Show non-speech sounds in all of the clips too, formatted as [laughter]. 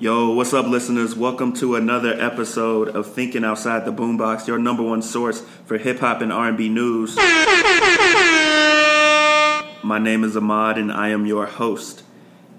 Yo, what's up, listeners? Welcome to another episode of Thinking Outside the Boombox, your number one source for hip hop and R&B news. My name is Ahmad, and I am your host.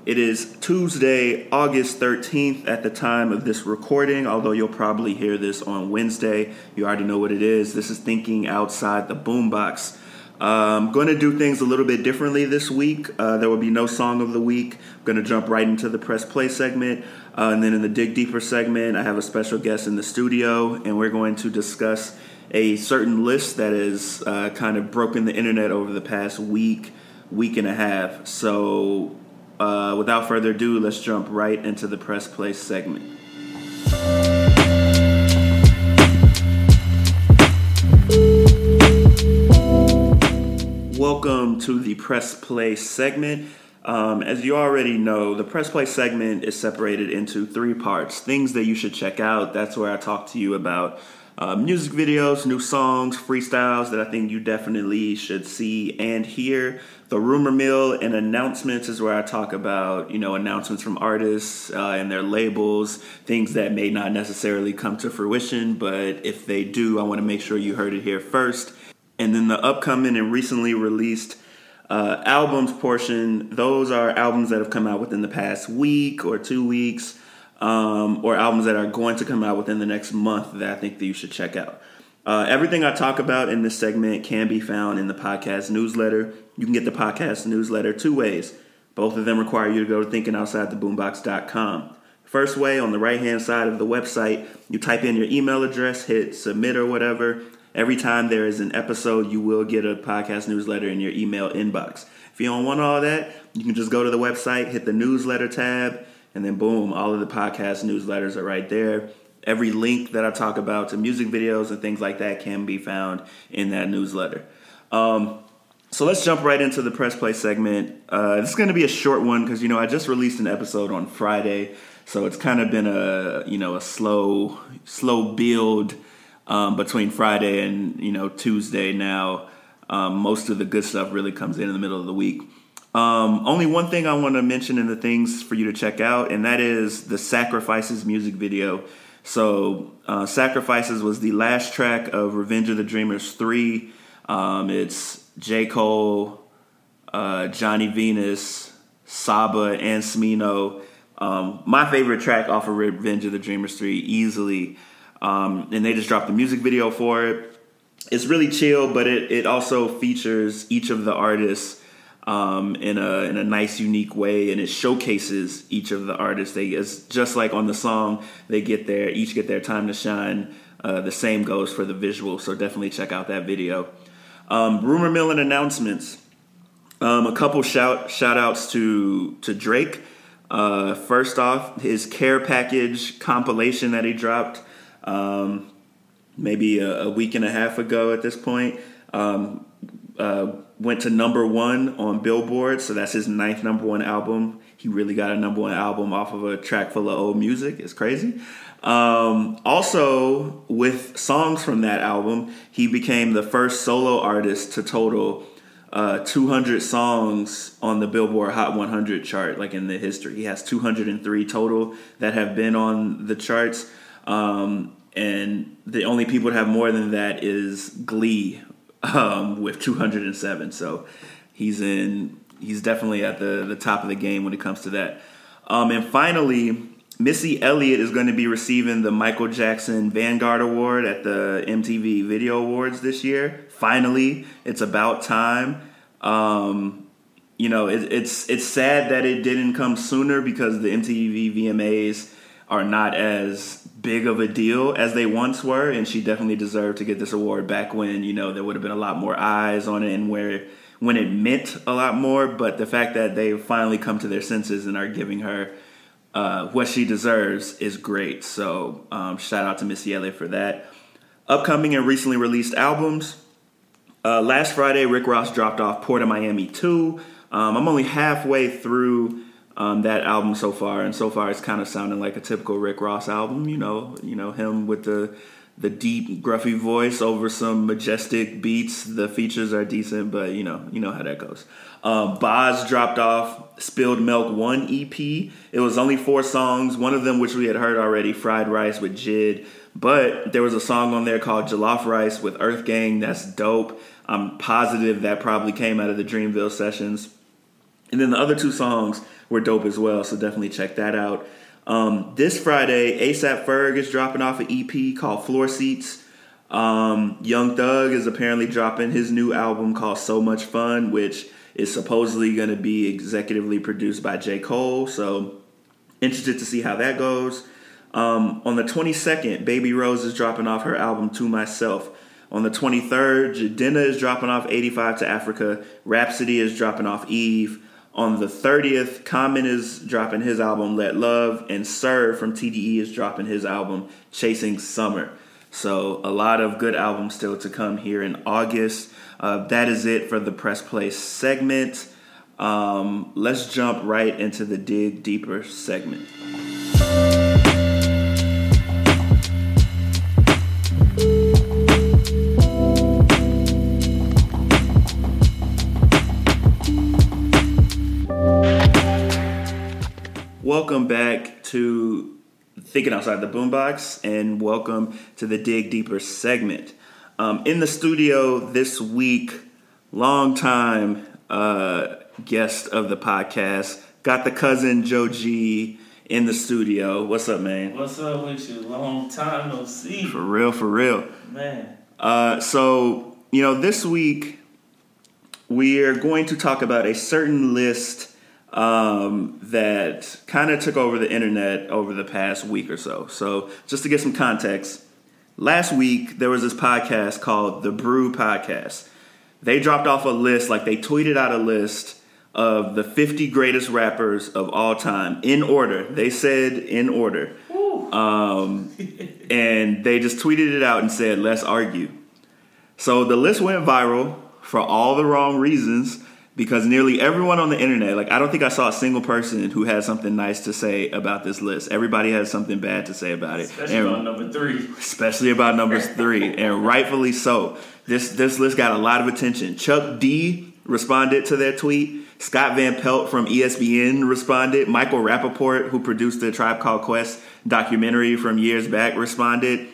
It is Tuesday, August 13th at the time of this recording, although you'll probably hear this on Wednesday. You already know what it is. This is Thinking Outside the Boombox. I'm um, going to do things a little bit differently this week. Uh, there will be no song of the week. I'm going to jump right into the press play segment. Uh, and then in the Dig Deeper segment, I have a special guest in the studio, and we're going to discuss a certain list that has uh, kind of broken the internet over the past week, week and a half. So uh, without further ado, let's jump right into the press play segment. Welcome to the press play segment. Um, as you already know, the press play segment is separated into three parts things that you should check out. That's where I talk to you about uh, music videos, new songs, freestyles that I think you definitely should see and hear. The rumor mill and announcements is where I talk about, you know, announcements from artists uh, and their labels, things that may not necessarily come to fruition, but if they do, I want to make sure you heard it here first. And then the upcoming and recently released uh, albums portion, those are albums that have come out within the past week or two weeks, um, or albums that are going to come out within the next month that I think that you should check out. Uh, everything I talk about in this segment can be found in the podcast newsletter. You can get the podcast newsletter two ways. Both of them require you to go to thinkingoutsidetheboombox.com. First way, on the right hand side of the website, you type in your email address, hit submit or whatever, Every time there is an episode, you will get a podcast newsletter in your email inbox. If you don't want all that, you can just go to the website, hit the newsletter tab, and then boom, all of the podcast newsletters are right there. Every link that I talk about to music videos and things like that can be found in that newsletter. Um, so let's jump right into the press play segment. Uh, this is going to be a short one because you know I just released an episode on Friday, so it's kind of been a you know a slow slow build um, between Friday and you know Tuesday now. Um, most of the good stuff really comes in in the middle of the week. Um, only one thing I want to mention in the things for you to check out, and that is the Sacrifices music video. So, uh, Sacrifices was the last track of Revenge of the Dreamers 3. Um, it's J. Cole, uh, Johnny Venus, Saba, and Smino. Um, my favorite track off of Revenge of the Dreamers 3, easily. Um, and they just dropped the music video for it. It's really chill, but it, it also features each of the artists um, in a in a nice, unique way, and it showcases each of the artists. They it's just like on the song, they get their each get their time to shine. Uh, the same goes for the visual, so definitely check out that video. Um, rumor mill and announcements. Um, a couple shout shout outs to to Drake. Uh, first off, his care package compilation that he dropped um, maybe a, a, week and a half ago at this point um, uh, went to number one on Billboard. So that's his ninth number one album. He really got a number one album off of a track full of old music. It's crazy. Um, also, with songs from that album, he became the first solo artist to total uh, 200 songs on the Billboard Hot 100 chart, like in the history. He has 203 total that have been on the charts. Um, and the only people that have more than that is Glee um, with 207. So he's in. He's definitely at the the top of the game when it comes to that. Um, and finally, Missy Elliott is going to be receiving the Michael Jackson Vanguard Award at the MTV Video Awards this year. Finally, it's about time. Um, you know, it, it's it's sad that it didn't come sooner because the MTV VMAs are not as big of a deal as they once were, and she definitely deserved to get this award back when you know there would have been a lot more eyes on it and where when it meant a lot more. But the fact that they finally come to their senses and are giving her uh, what she deserves is great. So um, shout out to Missy Elliott for that. Upcoming and recently released albums. Uh, last Friday, Rick Ross dropped off Port of Miami 2. Um, I'm only halfway through um, that album so far, and so far it's kind of sounding like a typical Rick Ross album. You know, you know him with the the deep, gruffy voice over some majestic beats. The features are decent, but you know, you know how that goes. Um, Bas dropped off Spilled Milk One EP. It was only four songs. One of them, which we had heard already, Fried Rice with Jid. But there was a song on there called Jollof Rice with Earth Gang. That's dope. I'm positive that probably came out of the Dreamville sessions. And then the other two songs were dope as well. So definitely check that out. Um, this Friday, ASAP Ferg is dropping off an EP called Floor Seats. Um, Young Thug is apparently dropping his new album called So Much Fun, which is supposedly going to be executively produced by J. Cole. So interested to see how that goes. Um, on the 22nd, Baby Rose is dropping off her album To Myself. On the 23rd, Jidenna is dropping off 85 to Africa. Rapsody is dropping off Eve. On the 30th, Common is dropping his album Let Love, and Sir from TDE is dropping his album Chasing Summer. So, a lot of good albums still to come here in August. Uh, that is it for the Press Play segment. Um, let's jump right into the Dig Deeper segment. To Thinking Outside the Boombox, and welcome to the Dig Deeper segment. Um, in the studio this week, long time uh, guest of the podcast, got the cousin Joe G in the studio. What's up, man? What's up with you? Long time no see. For real, for real. Man. Uh, so, you know, this week we are going to talk about a certain list um, that kind of took over the internet over the past week or so. So, just to get some context, last week there was this podcast called the Brew Podcast. They dropped off a list, like they tweeted out a list of the 50 greatest rappers of all time in order. They said in order. Um, and they just tweeted it out and said, let's argue. So the list went viral for all the wrong reasons because nearly everyone on the internet, like I don't think I saw a single person who had something nice to say about this list. Everybody has something bad to say about it. Especially and, about number three. Especially about number three, [laughs] and rightfully so. This this list got a lot of attention. Chuck D responded to that tweet. Scott Van Pelt from ESPN responded. Michael Rapaport, who produced the Tribe Called Quest documentary from years back, responded.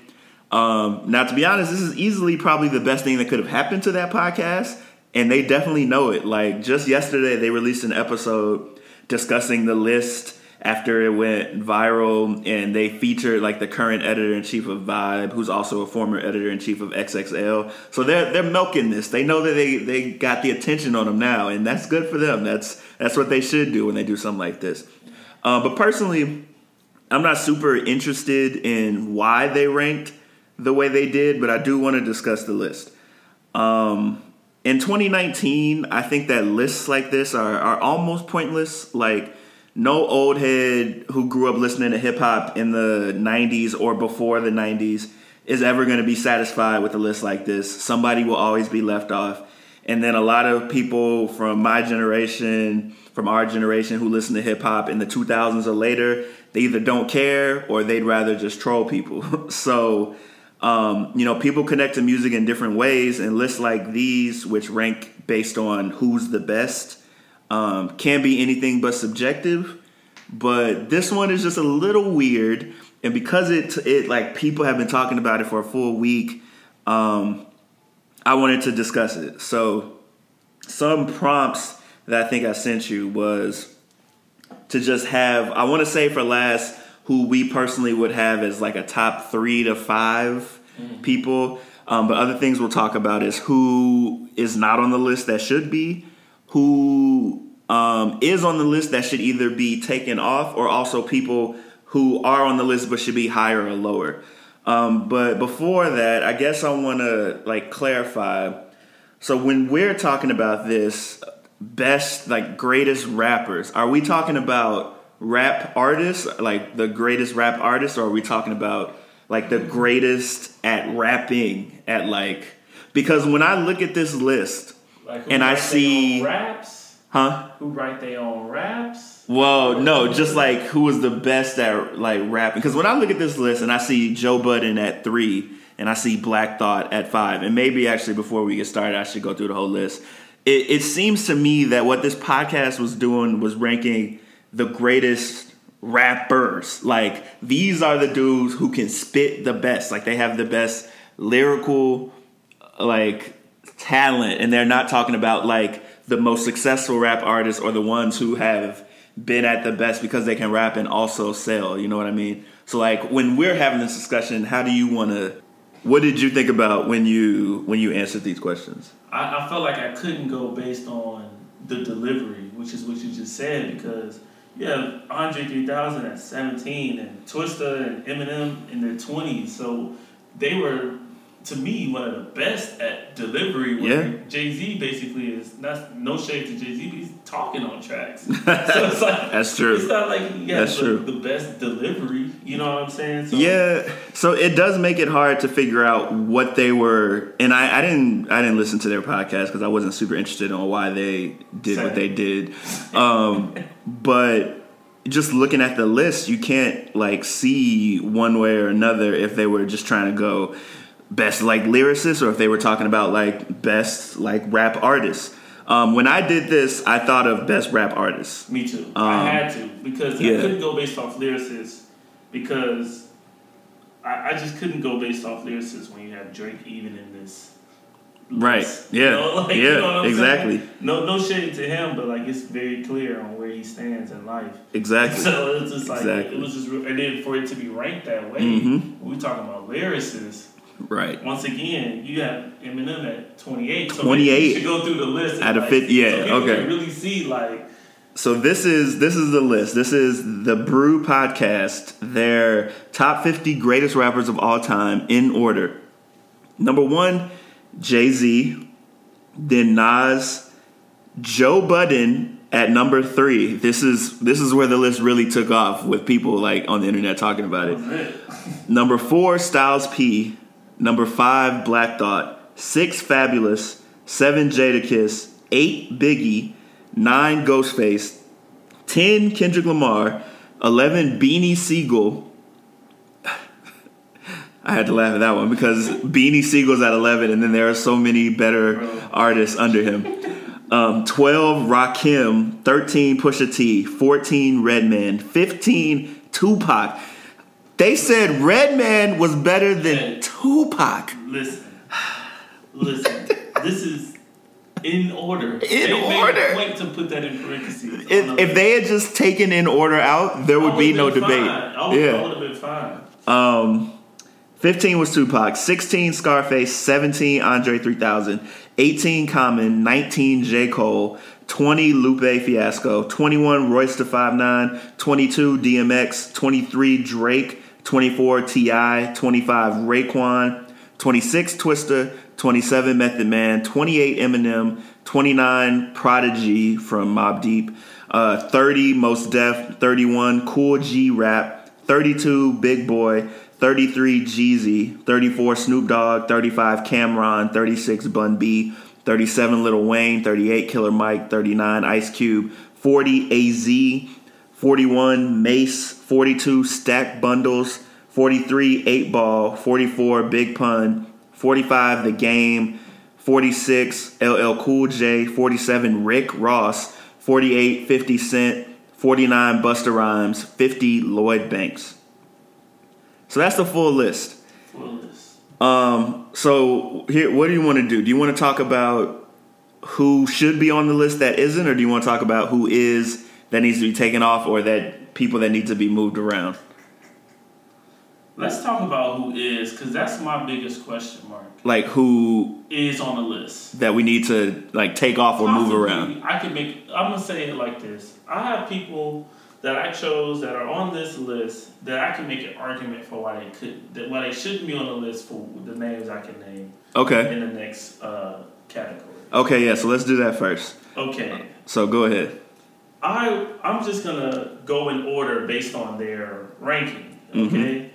Um, now, to be honest, this is easily probably the best thing that could have happened to that podcast and they definitely know it. Like just yesterday, they released an episode discussing the list after it went viral, and they featured like the current editor in chief of Vibe, who's also a former editor in chief of XXL. So they're they're milking this. They know that they they got the attention on them now, and that's good for them. That's that's what they should do when they do something like this. Uh, but personally, I'm not super interested in why they ranked the way they did, but I do want to discuss the list. Um, in 2019, I think that lists like this are, are almost pointless. Like, no old head who grew up listening to hip hop in the 90s or before the 90s is ever going to be satisfied with a list like this. Somebody will always be left off. And then a lot of people from my generation, from our generation who listen to hip hop in the 2000s or later, they either don't care or they'd rather just troll people. [laughs] so, um, you know, people connect to music in different ways, and lists like these, which rank based on who's the best, um, can be anything but subjective. But this one is just a little weird, and because it it like people have been talking about it for a full week, um, I wanted to discuss it. So, some prompts that I think I sent you was to just have I want to say for last who we personally would have as like a top three to 5 mm-hmm. people. Um, but other things we'll talk about is who is not on the list that should be, who um, is on the list that should either be taken off, or also people who are on the list but should be higher or lower. Um, but before that, I guess I want to like clarify. So when we're talking about this best, like greatest rappers, are we talking about rap artists, like the greatest rap artists, or are we talking about like the greatest at rapping at like because when I look at this list like and I see raps, huh? Who write their own raps? Well, no, just like who was the best at like rapping. Because when I look at this list and I see Joe Budden at three, and I see Black Thought at five, and maybe actually before we get started, I should go through the whole list. It, it seems to me that what this podcast was doing was ranking the greatest rappers. Like these are the dudes who can spit the best. Like they have the best lyrical like talent and they're not talking about like the most successful rap artists or the ones who have been at the best because they can rap and also sell, you know what I mean? So like when we're having this discussion, how do you want to what did you think about when you when you answered these questions? I, I felt like I couldn't go based on the delivery, which is what you just said, because you have Andre 3000 at 17 and Twista and Eminem in their 20s. So they were, to me, one of the best at delivery. Yeah. Jay Z basically is not no shade to Jay Z, but he's talking on tracks. [laughs] so it's like That's true. It's not like he has That's the, true. the best delivery. You know what I'm saying? So, Yeah, so it does make it hard to figure out what they were, and I, I didn't I didn't listen to their podcast because I wasn't super interested on why they did what they did. Um, but just looking at the list, you can't like see one way or another if they were just trying to go best like lyricists or if they were talking about like best like rap artists. Um, when I did this, I thought of best rap artists. Me too. I had to because Um, yeah. I couldn't go based off lyricists because I, I just couldn't go based off lyricists when you have Drake even in this. Right. list. Yeah. You know, [laughs] like, you Yeah, know what I'm exactly. saying? No, no shade to him, but like it's very clear on where he stands in life. Exactly. [laughs] So it's just like Exactly. it was just, and then for it to be ranked that way, Mhm. we talking about lyricists. Right. Once again, you have Eminem at 28. So 28. you should go through the list. At like, 50 yeah, so okay. Can really see like So this is this is the list. This is the Brew podcast. Their top 50 greatest rappers of all time in order. Number 1, Jay-Z, then Nas, Joe Budden at number 3. This is this is where the list really took off with people like on the internet talking about it. Number 4, Styles P, number 5, Black Thought, 6 Fabolous, 7 Jadakiss, 8 Biggie, 9 Ghostface, 10 Kendrick Lamar, 11 Beanie Sigel. [laughs] I had to laugh at that one because Beanie Sigel's at 11, and then there are so many better artists under him. Um, 12 Rakim, 13 Pusha T, 14 Redman, 15 Tupac. They said Redman was better than Tupac. Listen, [sighs] listen. this is in order. In they Made order. a point to put that in parentheses. If, if they had just taken in order out, there would be no debate. I would, I Yeah. would have been fine. Um, 15 was Tupac, 16 Scarface, 17 Andre 3000, 18 Common, 19 J. Cole, 20 Lupe Fiasco, 21 Royce da 59, 22 DMX, 23 Drake, 24 T.I., 25 Raekwon, 26 Twista, 27 Method Man, 28 Eminem, 29 Prodigy from Mobb Deep, uh, 30 Mos Def, 31 Kool G Rap, 32 Big Boi, 33 Jeezy, 34 Snoop Dogg, 35 Cam'ron, 36 Bun B, 37 Lil Wayne, 38 Killer Mike, 39 Ice Cube, 40 AZ, 41 Mase, 42 Stack Bundles, 43 8 Ball, 44 Big Pun, 45 The Game, 46 LL Cool J, 47 Rick Ross, 48 50 Cent, 49 Busta Rhymes, 50 Lloyd Banks. So that's the full list. Full list. Um, so here, what do you want to do? Do you want to talk about who should be on the list that isn't, or do you want to talk about who is that needs to be taken off, or that people that need to be moved around? Let's talk about who is, because that's my biggest question mark. Like who Is on the list. that we need to like take off or move around? I could make. I'm gonna say it like this. I have people that I chose that are on this list that I can make an argument for why they could, that why they shouldn't be on the list for the names I can name Okay. in the next uh, category. Okay. Yeah. So let's do that first. Okay. So go ahead. I I'm just gonna go in order based on their ranking. Mm-hmm. Okay.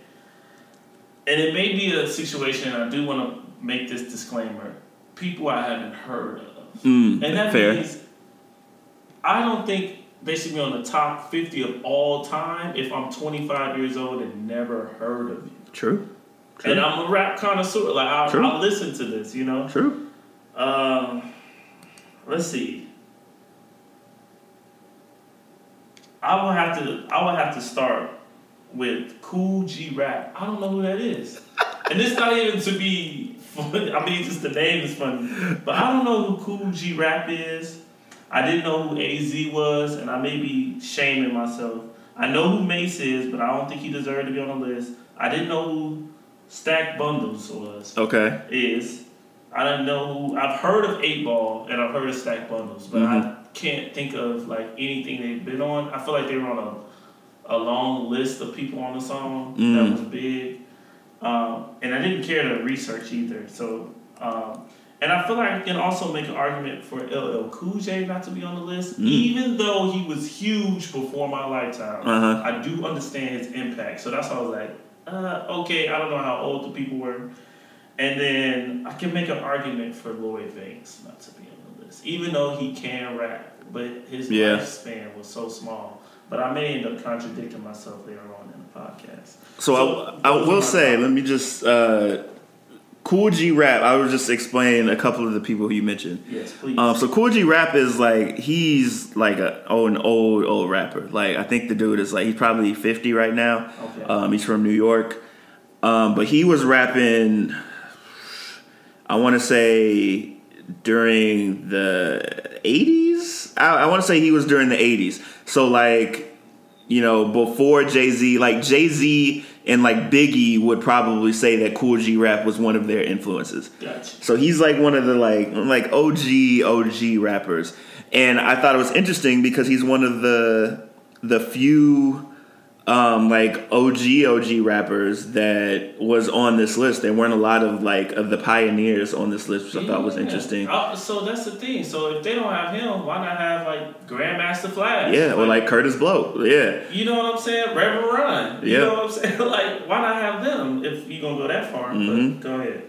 And it may be a situation. I do want to make this disclaimer: people I haven't heard of, Mm, and that fair. means I don't think they should be on the top fifty of all time if I'm 25 years old and never heard of you. True. True. And I'm a rap connoisseur. Like I'll, I'll listen to this, you know. True. Um, let's see. I will have to. I will have to start with Kool G Rap. I don't know who that is, and it's not even to be. Funny. I mean, just the name is funny, but I don't know who Kool G Rap is. I didn't know who Az was, and I may be shaming myself. I know who Mase is, but I don't think he deserved to be on the list. I didn't know who Stack Bundles was Okay. is I don't know. I've heard of Eight Ball and I've heard of Stack Bundles, but I mm-hmm. Can't think of like anything they've been on. I feel like they were on a a long list of people on the song that was big, um, and I didn't care to research either. So, um, and I feel like I can also make an argument for LL Cool J not to be on the list, even though he was huge before my lifetime. Uh-huh. I do understand his impact, so that's why I was like, uh, okay. I don't know how old the people were. And then I can make an argument for Lloyd Banks not to be on even though he can rap, but his Yeah. lifespan was so small. But I may end up contradicting myself later on in the podcast. So, So, I, I will say, top. let me just uh, Kool G Rap. I was just explain a couple of the people who you mentioned. Yes, please. Um, so Kool G Rap is like he's like a oh an old old rapper. Like I think the dude is like he's probably fifty right now. Okay. Um, he's from New York, um, but he was rapping. I want to say during the eighties. I, I want to say he was during the eighties. So like you know, before Jay Z, like Jay Z and like Biggie would probably say that Kool G Rap was one of their influences. gotcha. So he's like one of the like like OG OG rappers, and I thought it was interesting because he's one of the the few um, like OG OG rappers that was on this list. There weren't a lot of like of the pioneers on this list, which I thought was interesting. Uh, so that's the thing. So if they don't have him, why not have like Grandmaster Flash? Yeah, or like Kurtis Blow. Yeah, You know what I'm saying? Reverend Run. You Yeah. know what I'm saying? [laughs] Like, why not have them if you're gonna go that far? Mm-hmm. But go ahead.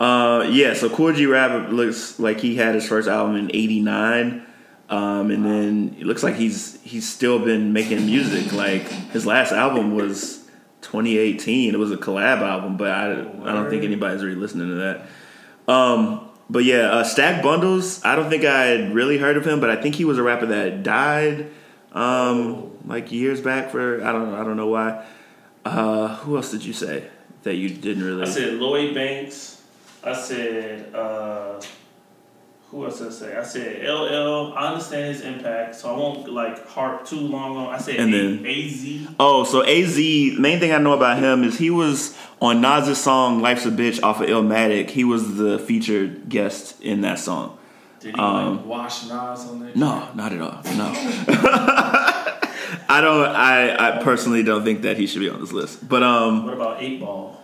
Uh, yeah, so Kool G Rap looks like he had his first album in ¡89. Um, and then it looks like he's he's still been making music. Like his last album was 2018. It was a collab album, but I, I don't think anybody's really listening to that. Um, but yeah, uh, Stack Bundles. I don't think I had really heard of him, but I think he was a rapper that died um, like years back. For I don't I don't know why. Uh, who else did you say that you didn't really? I said Lloyd Banks. I said uh, who else did I say? I said LL. I understand his impact, so I won't like harp too long on. I said And A- then- AZ. Oh, so AZ, main thing I know about him is he was on Nas's song Life's a Bitch off of Illmatic. He was the featured guest in that song. Did he Um, like wash Nas on that? No, not at all. No. [laughs] [laughs] I don't I, I personally don't think that he should be on this list. But um What about Eight Ball?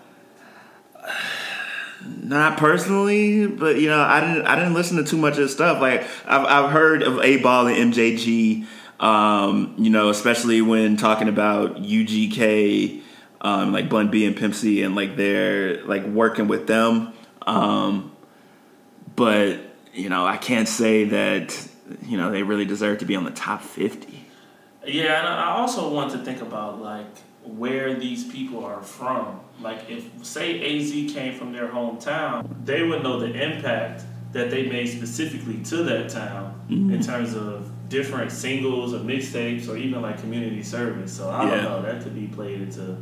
Not personally, but you know, I didn't. I didn't listen to too much of his stuff. Like I've I've heard of Eight Ball and MJG. Um, you know, especially when talking about UGK, um, like Bun B and Pimp C, and like they're like working with them. Um, but you know, I can't say that you know they really deserve to be on the top fifty. Yeah, and I also want to think about like where these people are from. Like if say AZ came from their hometown, they would know the impact that they made specifically to that town mm-hmm. in terms of different singles or mixtapes or even like community service. So I don't know, that could be played into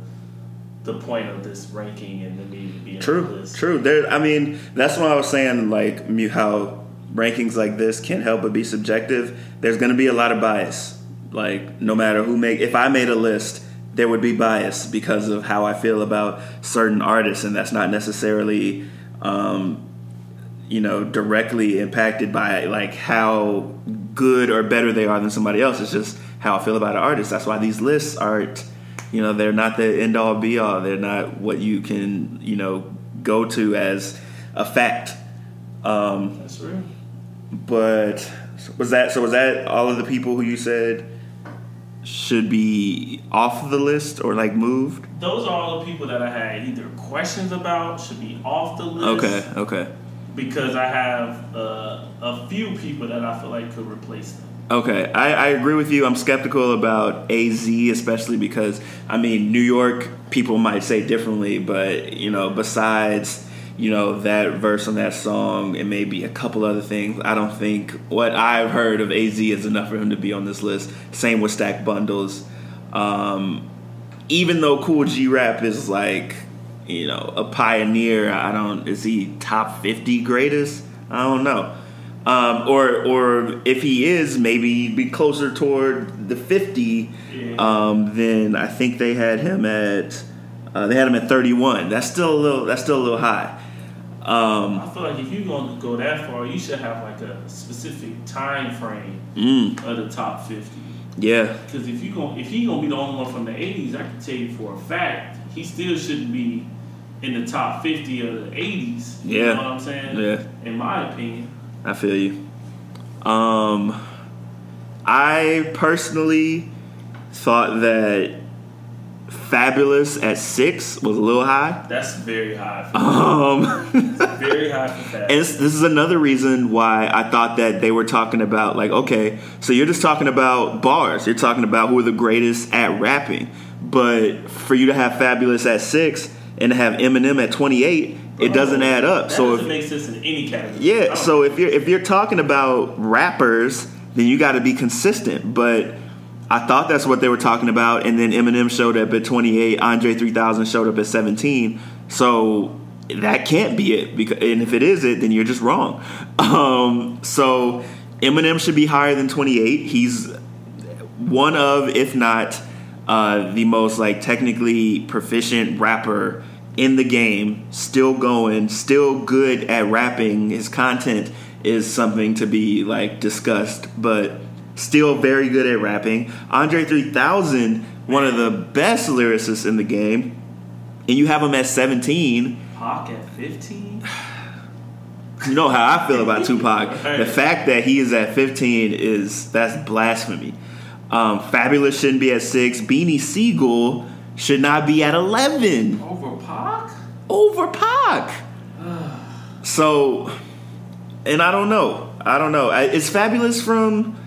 the point of this ranking and the need to be true, true. There, I mean, that's why I was saying like how rankings like this can't help but be subjective. There's going to be a lot of bias. Like no matter who make, if I made a list there would be bias because of how I feel about certain artists, and that's not necessarily, um, you know, directly impacted by like how good or better they are than somebody else. It's just how I feel about an artist. That's why these lists aren't, you know, they're not the end all be all. They're not what you can, you know, go to as a fact. Um, that's real. But was that so? Was that all of the people who you said? Should be off the list or like moved? Those are all the people that I had either questions about should be off the list. Okay, okay. Because I have uh, a few people that I feel like could replace them. Okay, I, I agree with you. I'm skeptical about AZ, especially because I mean New York people might say differently, but you know, besides you know that verse on that song and maybe a couple other things. I don't think what I've heard of AZ is enough for him to be on this list. Same with Stack Bundles. Um, even though Kool G Rap is like you know a pioneer, I don't is he top fifty greatest? I don't know. Um, or or if he is, maybe be closer toward the fifty. Yeah. Um, then I think they had him at. Uh, they had him at 31. That's still a little. That's still a little high. Um, I feel like if you're going to go that far, you should have like a specific time frame mm. of the top fifty. Yeah. Because if you going if he gonna be the only one from the '80s, I can tell you for a fact he still shouldn't be in the top fifty of the '80s. You yeah. know what I'm saying? Yeah. In my opinion. I feel you. Um, I personally thought that Fabolous at six was a little high. That's very high. um, [laughs] very high for And this is another reason why I thought that they were talking about like, okay, so you're just talking about bars. You're talking about who are the greatest at rapping. But for you to have Fabolous at six and to have Eminem at 28, it doesn't add up. That so doesn't if, make sense in any category. Yeah. So if you're if you're talking about rappers, then you got to be consistent. But I thought that's what they were talking about, and then Eminem showed up at 28. Andre 3000 showed up at 17. So that can't be it. Because, and if it is it, then you're just wrong. [laughs] Um, so Eminem should be higher than 28. He's one of, if not uh, the most like technically proficient rapper in the game. Still going, still good at rapping. His content is something to be like discussed, but still very good at rapping. Andre 3000, one of the best lyricists in the game, and you have him at 17. Pac at 15? You know how I feel about Tupac. [laughs] The fact that he is at 15 is that's blasphemy. Um, Fabolous shouldn't be at six. Beanie Sigel should not be at 11. Over Pac? Over Pac. so, and I don't know. I don't know. Is Fabolous from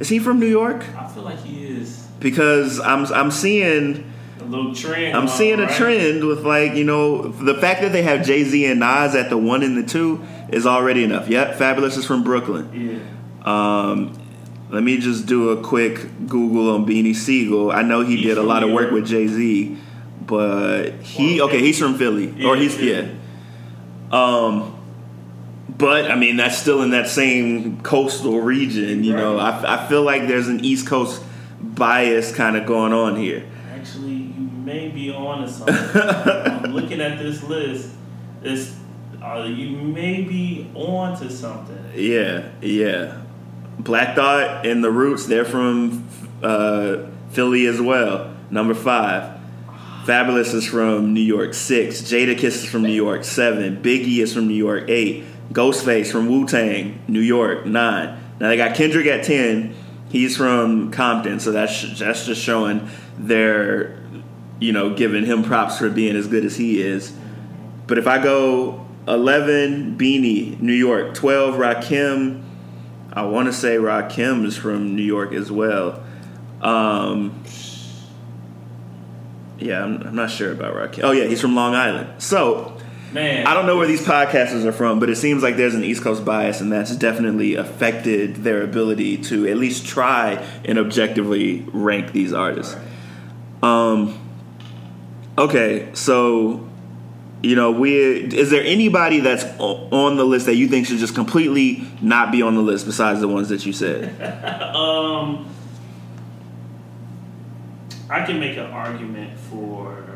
is he from New York? I feel like he is. Because I'm I'm seeing a little trend. I'm seeing right? a trend with like you know the fact that they have Jay Z and Nas at the one and the two is already enough. Yep, Fabolous is from Brooklyn. Yeah. Um, let me just do a quick Google on Beanie Sigel. I know he he's did a lot of work with Jay Z, but he okay. He's from Philly, yeah, or he's yeah. Um, but I mean, that's still in that same coastal region. You right. know, I, I feel like there's an East Coast bias kind of going on here. Actually, you may be on to something. [laughs] I'm looking at this list. It's uh, you may be on to something. Yeah, yeah. Black Thought and the Roots, they're from uh, Philly as well. Number five. Fabolous is from New York six. Jada Kiss is from New York seven. Biggie is from New York eight. Ghostface from Wu Tang, New York nine. Now they got Kendrick at ten. He's from Compton, so that's that's just showing they're you know giving him props for being as good as he is. But if I go eleven, Beanie, New York. Twelve, Rakim. I want to say Rakim is from New York as well. Um, yeah, I'm, I'm not sure about Rakim. Oh yeah, he's from Long Island. So Man, I don't know where these podcasters are from, but it seems like there's an East Coast bias, and that's definitely affected their ability to at least try and objectively rank these artists. Um, okay, so you know, we is there anybody that's on the list that you think should just completely not be on the list besides the ones that you said? [laughs] Um, I can make an argument for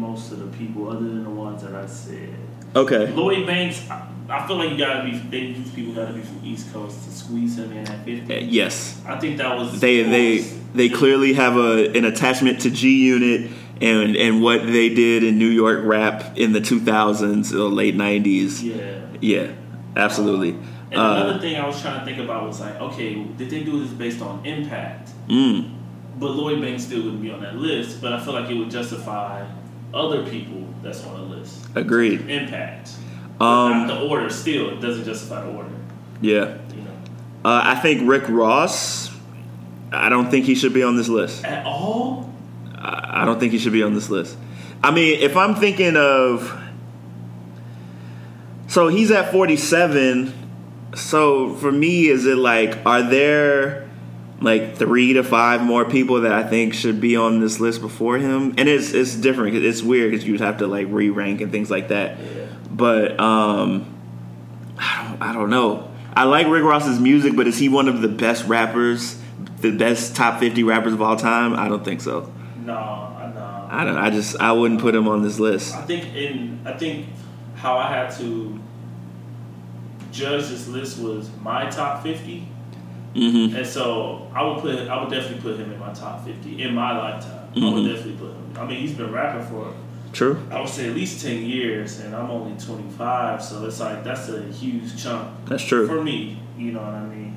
most of the people, other than the ones that I said. Okay, Lloyd Banks, I, I feel like you gotta be. They, these people gotta be from East Coast to squeeze him in at fifty. Uh, yes, I think that was they they they clearly have a an attachment to G Unit and and what they did in New York rap in the 2000s or late 90s. Yeah. Yeah, absolutely. And Uh, another thing I was trying to think about was like, okay, did they do this based on impact? mm, But Lloyd Banks still wouldn't be on that list. But I feel like it would justify other people that's on the list. agreed. Impact. Um, the order. Still, it doesn't justify the order. yeah. You know, Uh, I think Rick Ross. I don't think he should be on this list. at all. I I don't think he should be on this list. I mean, if I'm thinking of. So he's at 47. So for me, is it like, are there like three to five more people that I think should be on this list before him? And it's it's different. It's weird because you'd have to like re rank and things like that. But um, I don't, I don't know. I like Rick Ross's music, but is he one of the best rappers, the best top 50 rappers of all time? I don't think so. No, I no. I don't. I just I wouldn't put him on this list. I think in I think how I had to judge this list was my top 50 hmm and so I would put I would definitely put him in my top fifty in my lifetime. I Mhm. would definitely put him. I mean, he's been rapping for True. I would say at least ten years, and I'm only twenty five, so it's like that's a huge chunk That's true. for me. You know what I mean?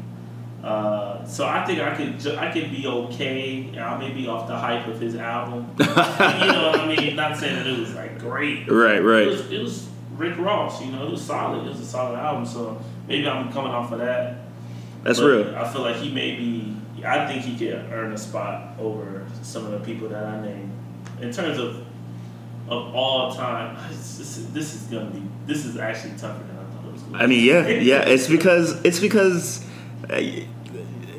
Uh, so I think I could ju- I could be okay. I may be off the hype of his album. [laughs] you know what I mean? Not saying that it was like great. Right. It Right. was, it was Rick Ross. You know, it was solid. It was a solid album. So maybe I'm coming off of that. That's But real. I feel like he may be. I think he could earn a spot over some of the people that I named in terms of of all time. [laughs] This, this, is gonna be. This is actually tougher than I thought it was. Gonna I mean, yeah, yeah. It's because it's because uh,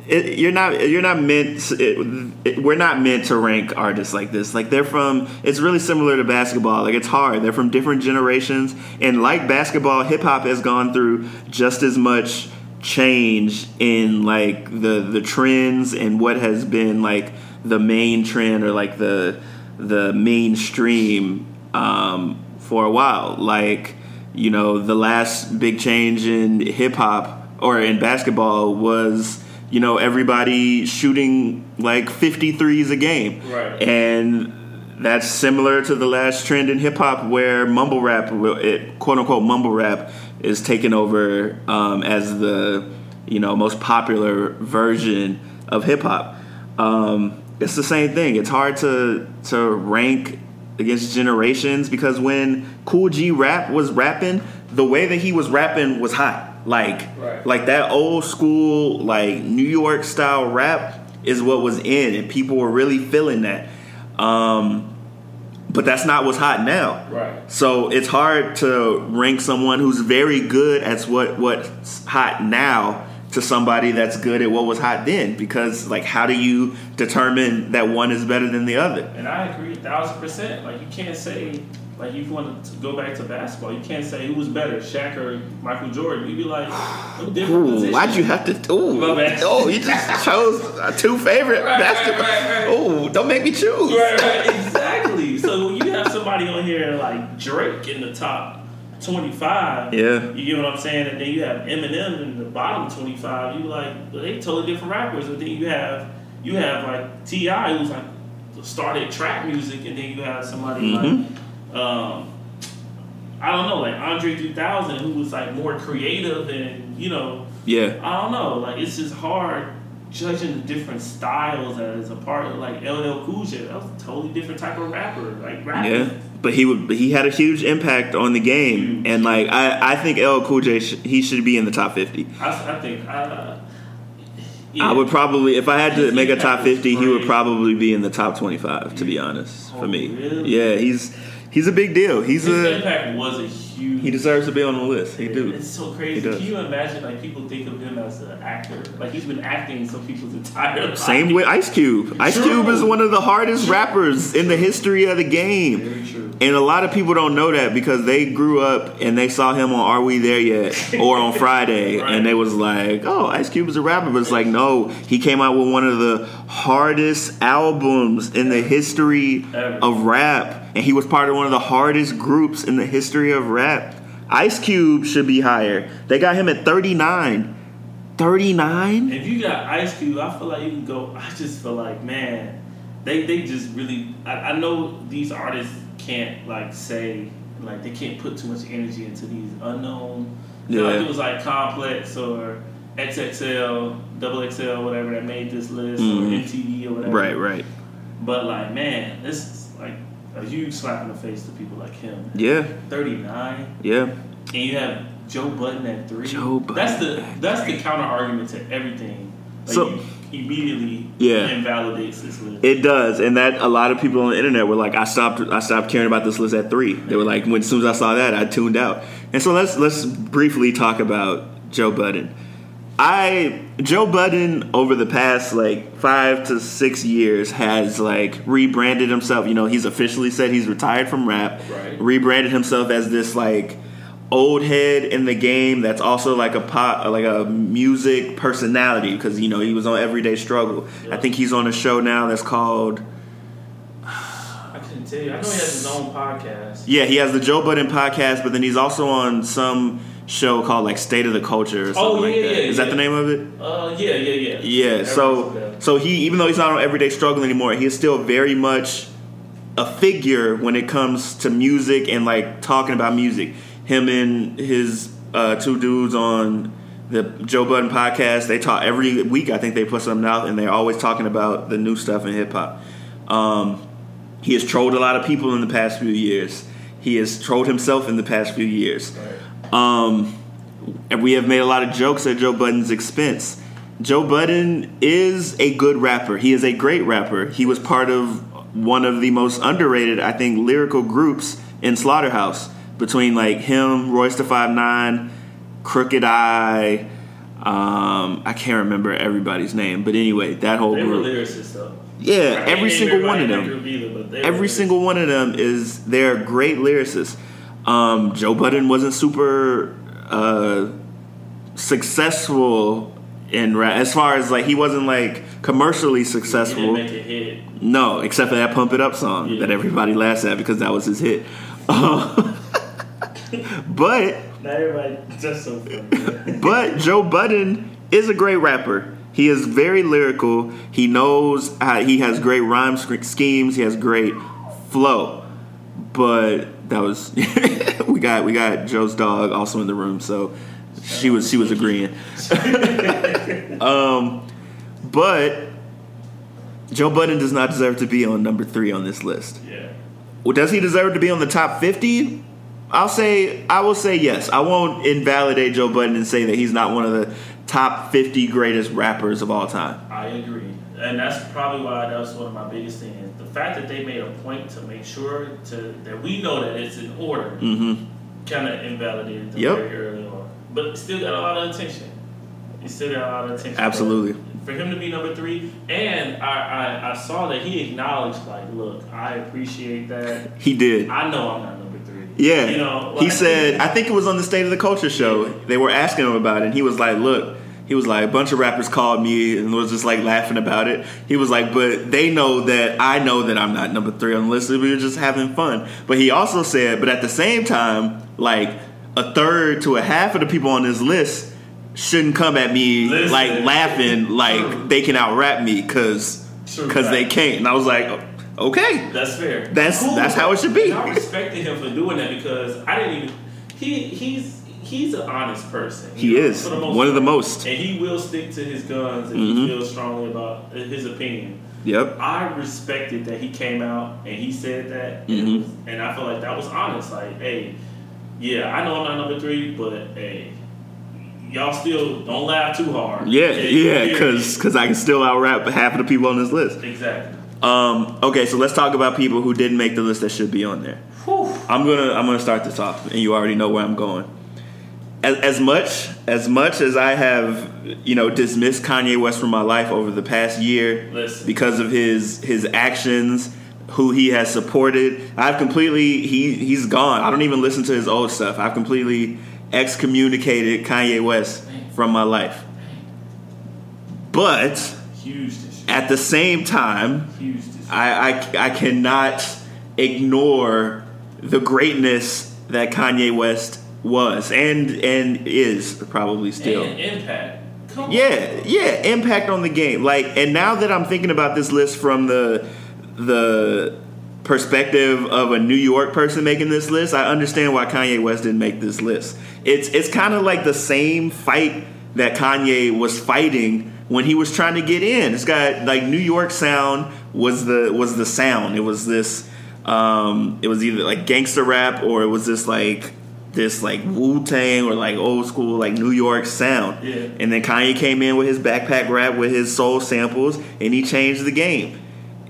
it, you're not you're not meant. To, it, it, we're not meant to rank artists like this. Like they're from. It's really similar to basketball. Like it's hard. They're from different generations, and like basketball, hip hop has gone through just as much change in like the the trends and what has been like the main trend or like the the mainstream um, for a while. Like you know, the last big change in hip hop or in basketball was you know everybody shooting like 53s a game, Right. and that's similar to the last trend in hip hop where mumble rap, it, quote unquote mumble rap, is taken over um, as the you know most popular version of hip hop. Um, it's the same thing. It's hard to to rank against generations because when Kool G rap was rapping, the way that he was rapping was hot. Like Right. like that old school like New York style rap is what was in and people were really feeling that. Um but that's not what's hot now. Right. So it's hard to rank someone who's very good at what what's hot now to somebody that's good at what was hot then because like how do you determine that one is better than the other? And I agree a thousand percent. Like you can't say like if you want to go back to basketball, you can't say who was better, Shaq or Michael Jordan. You'd be like, no different Ooh, position. why'd you have to? Ooh, oh, you just [laughs] chose uh, two favorite Right, basketball. right, right. Ooh, don't make me choose. Right, right, exactly. so when you have somebody on here like Drake in the top twenty five, Yeah. you get what I'm saying, and then you have Eminem in the bottom twenty five. You like well, they totally different rappers, and then you have you have like Ti who's like started trap music, and then you have somebody Mhm. like, um, I don't know, like Andre 3000, who was like more creative and you know, Yeah. I don't know, like it's just hard judging the different styles as a part of like LL Cool J. That was a totally different type of rapper, like rapping. Yeah, but he would. He had a huge impact on the game, Huge. and like I, I think LL Cool J, sh- he should be in the top fifty. I, I think uh, I would probably, if I had to make a top fifty, he would probably be in the top twenty-five. To be honest, for Oh, me, really? yeah, he's he's a big deal. He's His a impact was a huge. he deserves to be on the list. He do. It's so crazy. Can you imagine like people think of him as an actor? Like he's been acting some people's entire life. Same with Ice Cube. Ice True. Cube is one of the hardest rappers in the history of the game. Very true. And a lot of people don't know that because they grew up and they saw him on Are We There Yet or on [laughs] Friday Right. and they was like, oh, Ice Cube is a rapper. But it's like, no, he came out with one of the hardest albums in the history Ever. of rap. And he was part of one of the hardest groups in the history of rap. Ice Cube should be higher. They got him at 39. 39? If you got Ice Cube, I feel like you can go. I just feel like man, they they just really. I, I know these artists can't like say like they can't put too much energy into these unknown. Yeah. like it was like Complex or XXL, Double XL, whatever that made this list or Mhm. MTV or whatever. Right, right. But like man, this a huge slap in the face to people like him. Yeah, Thirty nine. yeah. And you have Joe Budden at three. Joe Budden That's the that's the counter argument to everything. Like So- you immediately Yeah. invalidates this list. It does, and that a lot of people on the internet were like, "I stopped. I stopped caring about this list at three. They were like, when as soon as I saw that, I tuned out. And so let's let's briefly talk about Joe Budden. I Joe Budden over the past like five to six years has like rebranded himself. You know, he's officially said he's retired from rap. Right. Rebranded himself as this like old head in the game that's also like a pop like a music personality because you know he was on Everyday Struggle. I think he's on a show now that's called I couldn't tell you. I know he has his own podcast. yeah he has the Joe Budden podcast, but then he's also on some show called like State of the Culture or something Oh, like yeah, that. yeah, Is that the name of it? Uh, yeah, yeah, yeah. Yeah, so so he even though he's not on Everyday Struggle anymore, he is still very much a figure when it comes to music and like talking about music. Him and his uh, two dudes on the Joe Budden podcast, they talk every week. I think they put something out, and they're always talking about the new stuff in hip hop. Um, he has trolled a lot of people in the past few years. He has trolled himself in the past few years. Um, and we have made a lot of jokes at Joe Budden's expense. Joe Budden is a good rapper. He is a great rapper. He was part of one of the most underrated, I think, lyrical groups in Slaughterhouse. Between like him, Royce the Five Nine, Crooked I, um, I can't remember everybody's name, but anyway, that whole They were group. lyricists though. Yeah, every single one of them either, but they were every single one of them is they're great lyricists. Um, Joe Budden wasn't super uh, successful in rap as far as like he wasn't like commercially successful. didn't make a hit. No, except for that "Pump It Up" song Yeah. that everybody laughs at because that was his hit. Uh, [laughs] but Not everybody. That's so funny. [laughs] but Joe Budden is a great rapper. He is very lyrical. He knows how, he has great rhyme sch- schemes. He has great flow. But that was [laughs] we got we got Joe's dog also in the room, so she was she was agreeing. [laughs] um, but Joe Budden does not deserve to be on number three on this list. yeah. Well, does he deserve to be on the top 50? I'll say, I will say yes. I won't invalidate Joe Budden and say that he's not one of the top 50 greatest rappers of all time. I agree, and that's probably why that was one of my biggest things. The fact that they made a point to make sure to that we know that it's in order, Mm-hmm. kind of invalidated them Yep. very early on. But still got a lot of attention. He still got a lot of attention. Absolutely. For him to be number three, and I, I, I saw that he acknowledged, like, look, I appreciate that. He did. I know I'm not number three. Yeah. You know, he said, I think it was on the State of the Culture show. They were asking him about it, and he was like, look, he was like, a bunch of rappers called me and was just like laughing about it. He was like, but they know that I know that I'm not number three on the list. We were just having fun. But he also said, but at the same time, like a third to a half of the people on this list shouldn't come at me Listen. like laughing like they can out rap me because because they can't. And I was like, Okay. That's fair. That's- that's how it should be. And I respected him for doing that because I didn't even. He he's he's an honest person. He know, is. for the most One of the most. and he will stick to his guns if Mhm. he feels strongly about his opinion. Yep. I respected that he came out and he said that, and, Mhm. was, and I feel like that was honest. Like, hey, yeah, I know I'm not number three, but hey, y'all still don't laugh too hard. Yeah, yeah, period. because I can still out rap half of the people on this list. exactly. Um, okay, so let's talk about people who didn't make the list that should be on there. Whew. I'm gonna I'm gonna start this off, and you already know where I'm going. As, as much as much as I have you know dismissed Kanye West from my life over the past year Listen. because of his his actions, who he has supported, I've completely he he's gone. I don't even listen to his old stuff. I've completely excommunicated Kanye West from my life. But at the same time, I, I, I cannot ignore the greatness that Kanye West was and and is probably still. And impact. Come Yeah, yeah, impact on the game. Like, and now that I'm thinking about this list from the the perspective of a New York person making this list, I understand why Kanye West didn't make this list. It's it's kind of like the same fight that Kanye was fighting when he was trying to get in. It's got like New York sound was the was the sound. It was this um it was either like gangster rap or it was this like this like Wu Tang or like old school like New York sound. Yeah. And then Kanye came in with his backpack rap with his soul samples and he changed the game.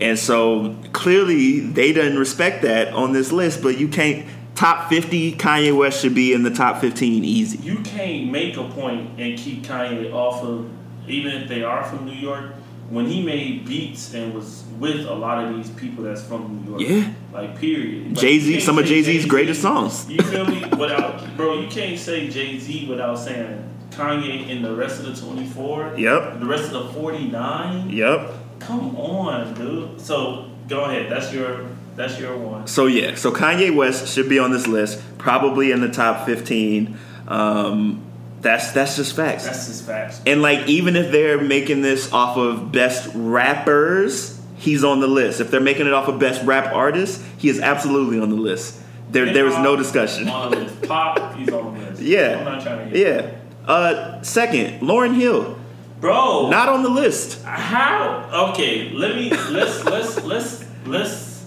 And so clearly they didn't respect that on this list, but you can't top 50 Kanye West should be in the top 15 easy. You can't make a point and keep Kanye off of, even if they are from New York. When he made beats and was with a lot of these people that's from New York, Yeah. like period. Like, Jay-Z, some of Jay-Z's greatest songs. You feel me? Without, bro, you can't say Jay Z without saying Kanye and the rest of the twenty four. Yep. The rest of the forty nine. Yep. Come on, dude. So go ahead. That's your that's your one. So yeah, so Kanye West should be on this list, probably in the top 15. Um, that's that's just facts. That's his facts. And like even if they're making this off of best rappers, he's on the list. If they're making it off of best rap artists, he is absolutely on the list. There there is no discussion. On the list. Pop, he's on the list. Yeah. I'm not trying to get Yeah. Uh second, Lauryn Hill, Bro, not on the list. how? Okay, let me let's let's let's let's.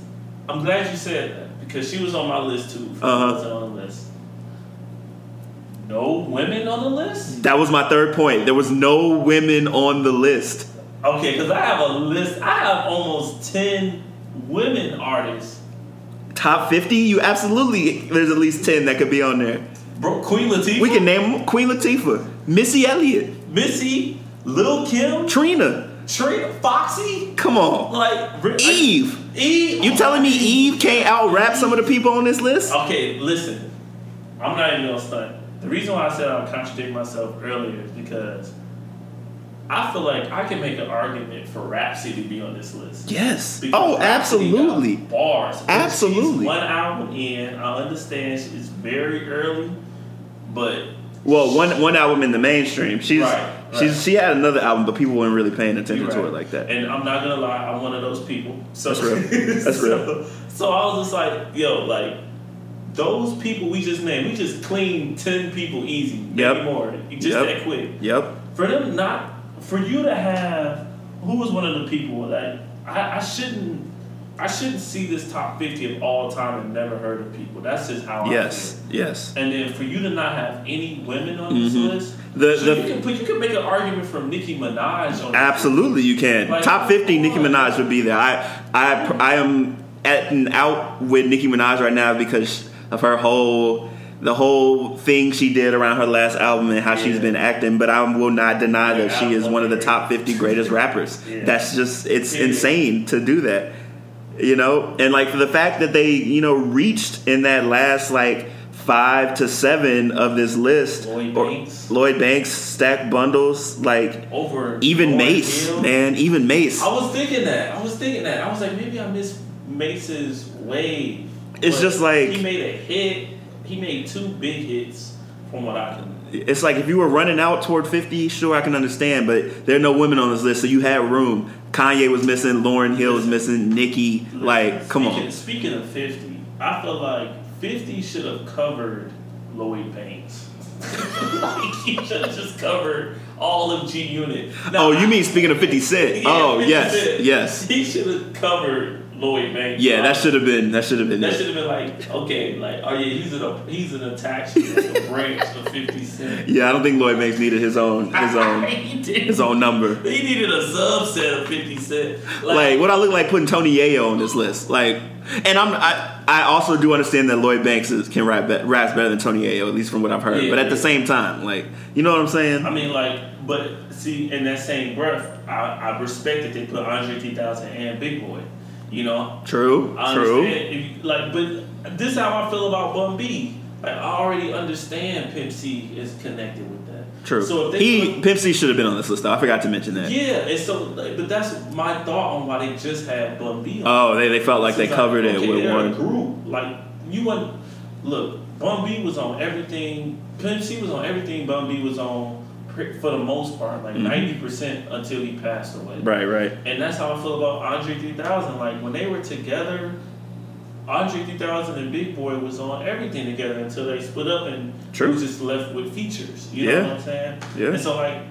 I'm glad you said that because she was on my list too. Uh-huh. wasn't on the list. No women on the list. That was my third point. There was no women on the list. Okay, because I have a list. I have almost ten women artists. Top 50, you absolutely there's at least 10 that could be on there. Bro, Queen Latifah. We can name them Queen Latifah, Missy Elliott, Missy, Lil Kim, Trina. Trina, Foxy. Come on. Like Eve. Eve. You telling me Eve can't out rap some of the people on this list? Okay, listen. I'm not even gonna stunt. The reason why I said I'll contradict myself earlier is because I feel like I can make an argument for Rapsody to be on this list. Yes. Because Oh, Rapsody absolutely. Bars. Absolutely. She's one album in. I understand it's very early, but Well, one one album in the mainstream. She's Right, she's she had another album, but people weren't really paying attention You're to it like that. And I'm not gonna lie, I'm one of those people. So That's real. [laughs] That's so, real. So I was just like, yo, like those people we just named, we just cleaned ten people easy, maybe Yep. more, just Yep. that quick. Yep. For them not, for you to have, who was one of the people that I, I shouldn't. I shouldn't see this top fifty of all time and never heard of people. That's just how I Yes. Yes. And then for you to not have any women on this Mhm. list, The- so the- you can put, you can make an argument from Nicki Minaj on Absolutely, you can. Like, Top fifty, come Nicki. Minaj would be there. I I I am at and out with Nicki Minaj right now because of her whole the whole thing she did around her last album and how she's been acting. But I will not deny that Yeah, she is one of the top fifty greatest rappers. Yeah. That's just it's Yeah. insane to do that. You know, and like for the fact that they you know reached in that last like five to seven of this list, Lloyd or- Banks. Lloyd Banks, Stack Bundles, like over even Lauryn Mase, Hill. man, even Mase. I was thinking that. I was thinking that. I was like, maybe I missed Mase's wave. It's just like- he made a hit. He made two big hits, from what I can. It's like if you were running out toward 50, sure, I can understand, but there are no women on this list, so you had room. Kanye was missing, Lauryn Hill was missing, Nicki. Like, come speaking, on. Speaking of 50, I feel like 50 should have covered Lloyd Banks. [laughs] like, he should have just covered all of G Unit. Oh, you mean speaking of 50 Cent? [laughs] oh, 50 yes, Cent. yes. He should have covered Lloyd Banks. Yeah, that should have been, that should have been That should have been like, okay, like, oh yeah, he's an he's an attachment, like a branch of [laughs] 50 Cent. Yeah, I don't think Lloyd Banks needed his own, his [laughs] own, his own number. He needed a subset of 50 Cent. Like, what I look like putting Tony Yayo on this list. Like, and I'm, I, I also do understand that Lloyd Banks is, can rap, be- raps better than Tony Yayo, at least from what I've heard. Yeah, but at the same time, like, you know what I'm saying? I mean, like, but see, in that same breath, I, I respect that they put Andre 3000 and Big Boi. You know, True, I true. If like, but this is how I feel about Bun B. Like, I already understand Pimp C is connected with that. True. So if they he put- Pimp C should have been on this list. though. I forgot to mention that. yeah, and so, like, but that's my thought on why they just had Bun B. on. Oh, they, they felt like they covered it okay, with one. group. Like you want look, Bun B was on everything. Pimp C was on everything. Bun B was on for the most part, like 90 percent until he passed away. Mm-hmm. Right, right. And that's how I feel about Andre 3000. Like when they were together, Andre 3000 and Big Boi was on everything together until they split up and True. was just left with features. You know what I'm saying? Yeah. And so like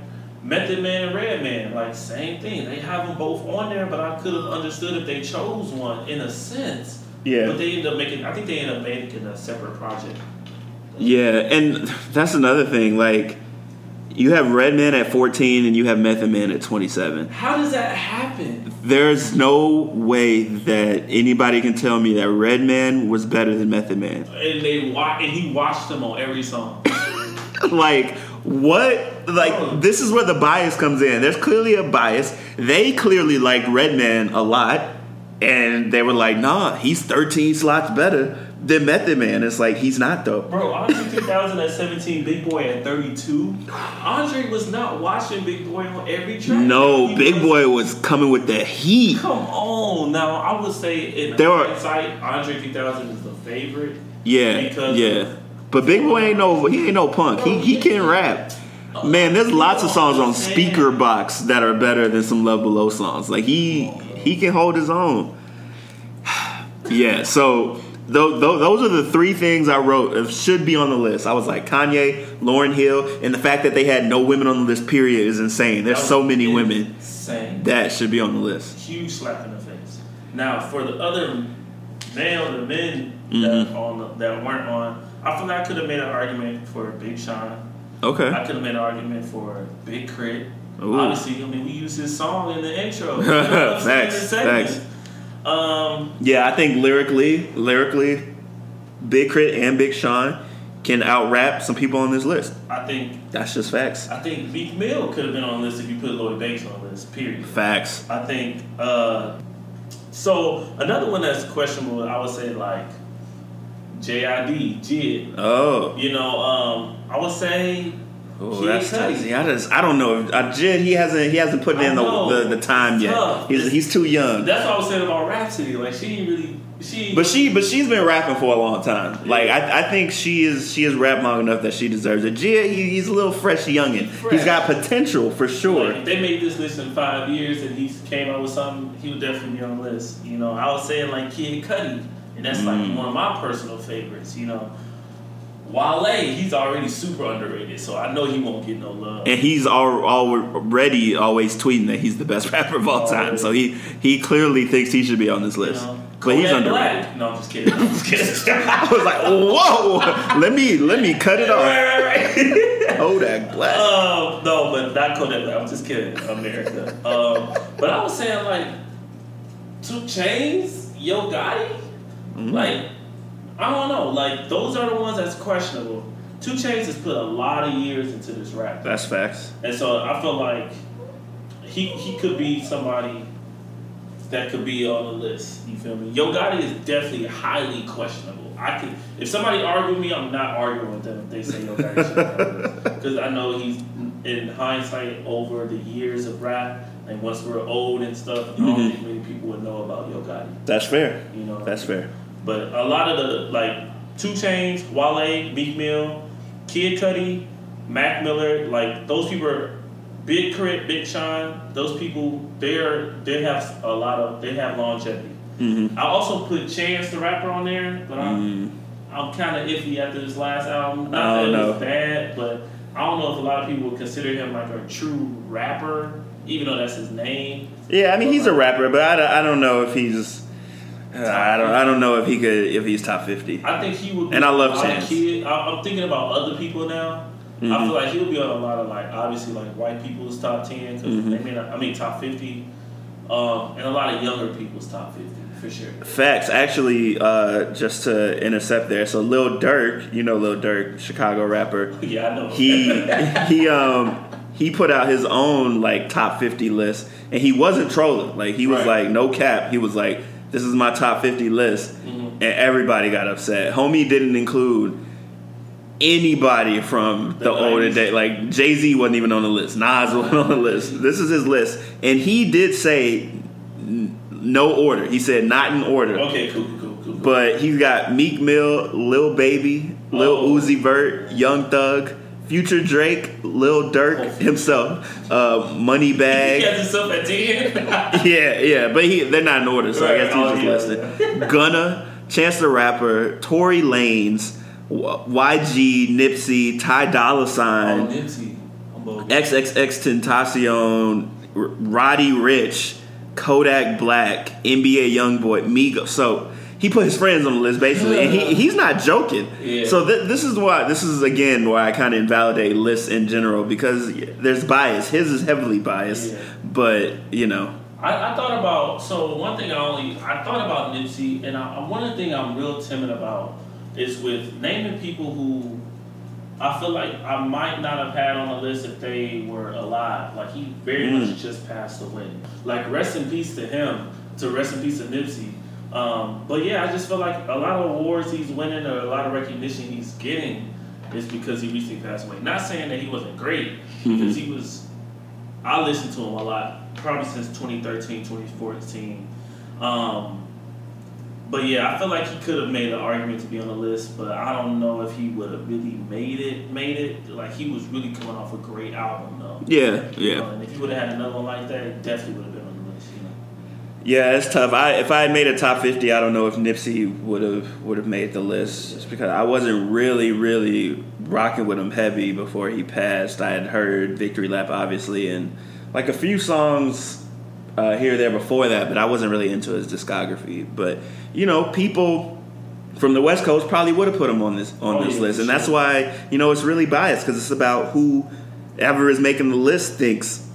Method Man and Redman, like same thing. They have them both on there, but I could have understood if they chose one in a sense. Yeah. But they ended up making. I think they ended up making a separate project. Yeah, and that's another thing. Like, you have Redman at 14 and you have Method Man at 27. How does that happen? There's no way that anybody can tell me that Redman was better than Method Man. And they wa- and he watched them on every song. [laughs] like what like oh. this is where the bias comes in there's clearly a bias they clearly like redman a lot and they were like nah he's 13 slots better than method man it's like he's not though Bro, Andre 2000 at 17, Big Boi at 32. Andre was not watching Big Boi on every track. no He big was- boy was coming with the heat. Come on, now I would say in There hindsight, Andre 2000 is the favorite. yeah Because yeah. but big boy ain't no he ain't no punk. He, he can rap. Man there's lots of songs on Speakerboxxx that are better than some love below songs. Like he he can hold his own. [sighs] Yeah, so tho- tho- those are the three things I wrote that should be on the list. I was like Kanye, Lauryn Hill, and the fact that they had no women on the list. Period is insane. There's so many women Insane. that should be on the list. huge slap in the face. Now, for the other male, the men Mm-hmm. that on the, that weren't on, I feel like I could have made an argument for Big Sean. Okay, I could have made an argument for Big Crit. Ooh. Obviously, I mean, we use his song in the intro. [laughs] You know what I'm Um, yeah, I think lyrically, lyrically, Big K.R.I.T. and Big Sean can out rap some people on this list. I think That's just facts. I think Meek Mill could have been on the list if you put Lloyd Banks on this. Period. Facts. I think. Uh, so another one that's questionable, I would say like JID, Jid. Oh, You know, um, I would say. Oh that's easy. I just, I don't know. Jid, he hasn't, he hasn't put in the, the, the time yet. tough. He's, he's too young. That's what I was saying about Rapsody. Like she really. She. But she, but she's been rapping for a long time. Like I, I think she is, she has rapped long enough that she deserves it. Jid, he, he's a little fresh youngin. Fresh. He's got potential for sure. Like, if they made this list in five years and he came out with something, he would definitely be on the list. You know, I was saying like Kid Cudi, and that's Mm. like one of my personal favorites. You know, Wale, he's already super underrated, so I know he won't get no love. and he's already always tweeting that he's the best [laughs] rapper of all time. So he he clearly thinks he should be on this You list. know, but he's underrated. Black. No, I'm just kidding. I'm just kidding. [laughs] I was like, whoa, let me let me cut it off. right, right, right. [laughs] Kodak Black. Um, no, but not Kodak Black. I'm just kidding, America. um, but I was saying like 2 Chainz, Yo Gotti, Mm-hmm. like I don't know, like those are the ones that's questionable. 2 Chainz has put a lot of years into this rap, That's facts. and so I feel like he he could be somebody that could be on the list. You feel me? Yo Gotti is definitely highly questionable. I could if somebody argue with me, I'm not arguing with them if they say Yo Gotti because [laughs] I know he's in hindsight over the years of rap. And once we're old and stuff, I don't think many people would know about Yo Gotti. That's fair. You know, That's fair. But a lot of the like 2 Chainz, Wale, Meek Mill, Kid Cudi, Mac Miller, like those people are Big K.R.I.T., Big Sean, those people, they're they have a lot of they have longevity. Mm-hmm. I also put Chance the rapper on there, but I'm Mm. I'm kind of iffy after this last album. I Not don't that it know. was bad, but I don't know if a lot of people would consider him like a true rapper, even though that's his name. Yeah, I mean he's a rapper, but I, I don't know if he's. Uh, I don't. I don't know if he could if he's top fifty. I think he would. Be And I love Chance. Kid. I, I'm thinking about other people now. I Mhm. feel like he'll be on a lot of like obviously like white people's top ten. 'cause Mhm. they may not, I mean top fifty, um, and a lot of younger people's top fifty for sure. Facts. Actually, uh, just to intercept there. So Lil Durk, you know Lil Durk, Chicago rapper. [laughs] Yeah, I know. He he um he put out his own like top fifty list, and he wasn't trolling. Like he was Right. like no cap. He was like, this is my top fifty list, Mhm. and everybody got upset. Homie didn't include anybody from the, The older day. Like Jay Z wasn't even on the list. Nas wasn't on the list. This is his list, and he did say n- no order. He said not in order. Okay, cool, cool, cool, cool. But he's got Meek Mill, Lil Baby, Lil Oh. Uzi Vert, Young Thug, Future Drake, Lil Durk Oh. himself, uh, [laughs] he has himself at ten. [laughs] yeah, yeah, but he they're not in order, so I Right. guess he's Oh, just yeah. listed. [laughs] Gunna, Chance the Rapper, Tory Lanez, YG, Nipsey, Ty Dolla oh, Sign, Nipsey. XXXTentacion, R- Roddy Ricch, Kodak Black, NBA YoungBoy, Migos. So he put his friends on the list basically, and he, he's not joking. Yeah. So th- this is why this is again why I kind of invalidate lists in general because there's bias. His is heavily biased, Yeah. but you know, I, I thought about so one thing I only I thought about Nipsey and I, one thing I'm real timid about is with naming people who I feel like I might not have had on the list if they were alive. Like he very Mm. much just passed away. Like rest in peace to him. To rest in peace to Nipsey. Um, but yeah, I just feel like a lot of awards he's winning or a lot of recognition he's getting is because he recently passed away. Not saying that he wasn't great because he was. I listened to him a lot, probably since 2013, 2014. Um, but yeah, I feel like he could have made an argument to be on the list, but I don't know if he would have really made it. Made it like he was really coming off a great album though. yeah, yeah. Uh, and if he would have had another one like that, definitely would have been on the list. You know. Yeah, it's tough. I if I had made a top fifty, I don't know if Nipsey would have would have made the list. Just because I wasn't really really rocking with him heavy before he passed. I had heard Victory Lap obviously and like a few songs uh, here or there before that, but I wasn't really into his discography. But you know, people from the West Coast probably would have put him on this on Oh, this yeah, list, and that's why you know it's really biased because it's about who ever is making the list thinks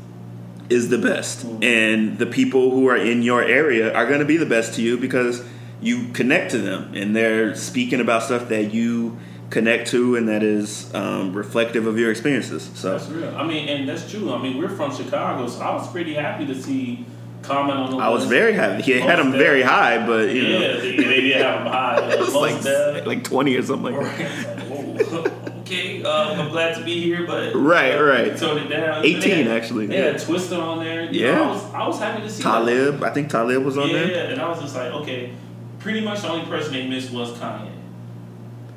is the best. Mm-hmm. And the people who are in your area are going to be the best to you because you connect to them and they're speaking about stuff that you connect to and that is um, reflective of your experiences. So, That's real. I mean, and that's true. I mean, we're from Chicago, so I was pretty happy to see comment on the I was very happy. He had them very high, but you Yeah, know, they, they did have him high. [laughs] it was like, like 20 or something like that. [laughs] Right. Okay, um, I'm glad to be here, but Right, right. Tone it down. 18 had- actually, yeah. Twista on there. You Yeah. know, I was I was happy to see that. Talib, I think Talib was on yeah, there. Yeah, and I was just like, okay, pretty much the only person they missed was Kanye.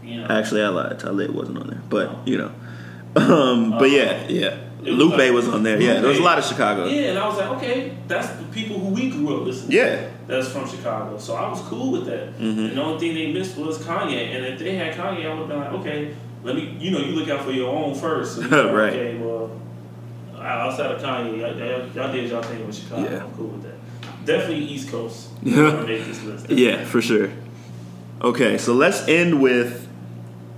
You know, Actually, I lied. Talib wasn't on there, but you know. [laughs] Um, but yeah, yeah. Was Lupe like- was on there. Yeah, there was a lot of Chicago. yeah, and I was like, okay, that's the people who we grew up listening. to. Yeah. that's from Chicago. So I was cool with that. Mhm. And the only thing they missed was Kanye. And if they had Kanye, I would have been like, okay, let me, you know, you look out for your own first. So you [laughs] know, Right. Okay, well, outside of Kanye, y'all, y'all, did y'all thing with Chicago. Yeah. I'm cool with that. Definitely East Coast. [laughs] Yeah. Whoever made this list. Yeah, for sure. Okay, so let's end with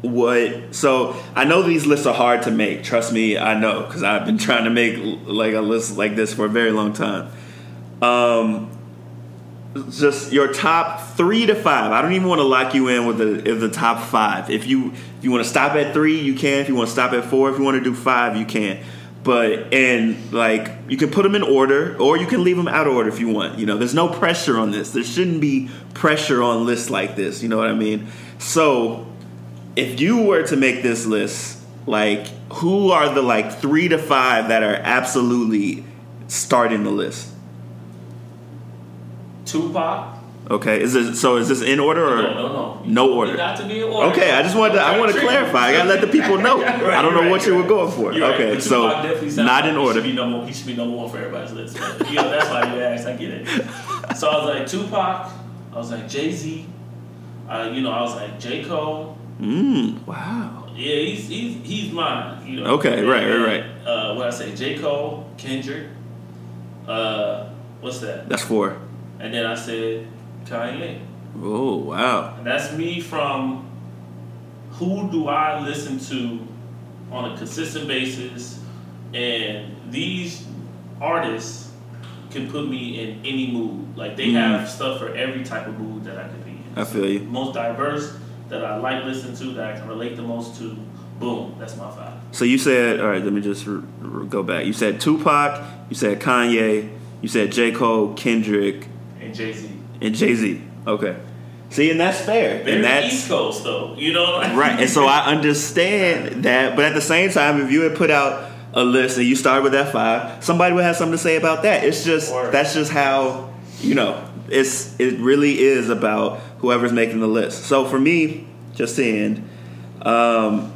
what. So I know these lists are hard to make. Trust me, I know because I've been trying to make like a list like this for a very long time. Um, just your top three to five. I don't even want to lock you in with the the top five. If you if you want to stop at three, you can. If you want to stop at four, if you want to do five, you can. But and like you can put them in order, or you can leave them out of order if you want. You know, there's no pressure on this. There shouldn't be pressure on lists like this. You know what I mean? So if you were to make this list, like who are the like three to five that are absolutely starting the list? Tupac, Okay, is this so? Is this in order or No, no, no. No order? Not to be in order. Okay, I just wanted to. I want to clarify. I gotta let the people know. [laughs] Right, I don't know right, what you right. were going for. You're Okay, so not in He order. should, be number, he should be number one for everybody's list. But, you know, that's why you asked. I get it. So I was like Tupac. I was like Jay Z. Uh, you know, I was like J Cole. Mm, wow. Yeah, he's he's he's mine. You know. Okay, And right, right, right. Uh, what I say, J Cole, Kendrick. Uh, what's that? That's four. And then I said Kanye. Oh wow. And that's me from who do I listen to on a consistent basis, and these artists can put me in any mood. Like they Mhm. have stuff for every type of mood that I could be in. I feel you. Most diverse that I like listening to that I can relate the most to. Boom, that's my five. So you said, all right. Let me just r- r- go back. You said Tupac. You said Kanye. You said J Cole, Kendrick, And Jay Z. and Jay Z. Okay. See, and that's fair. Very and that's East Coast though, you know. Like, right. And so I understand that, but at the same time, if you had put out a list and you started with that five, somebody would have something to say about that. It's just Word. that's just how you know. It's it really is about whoever's making the list. So for me, just to end, um,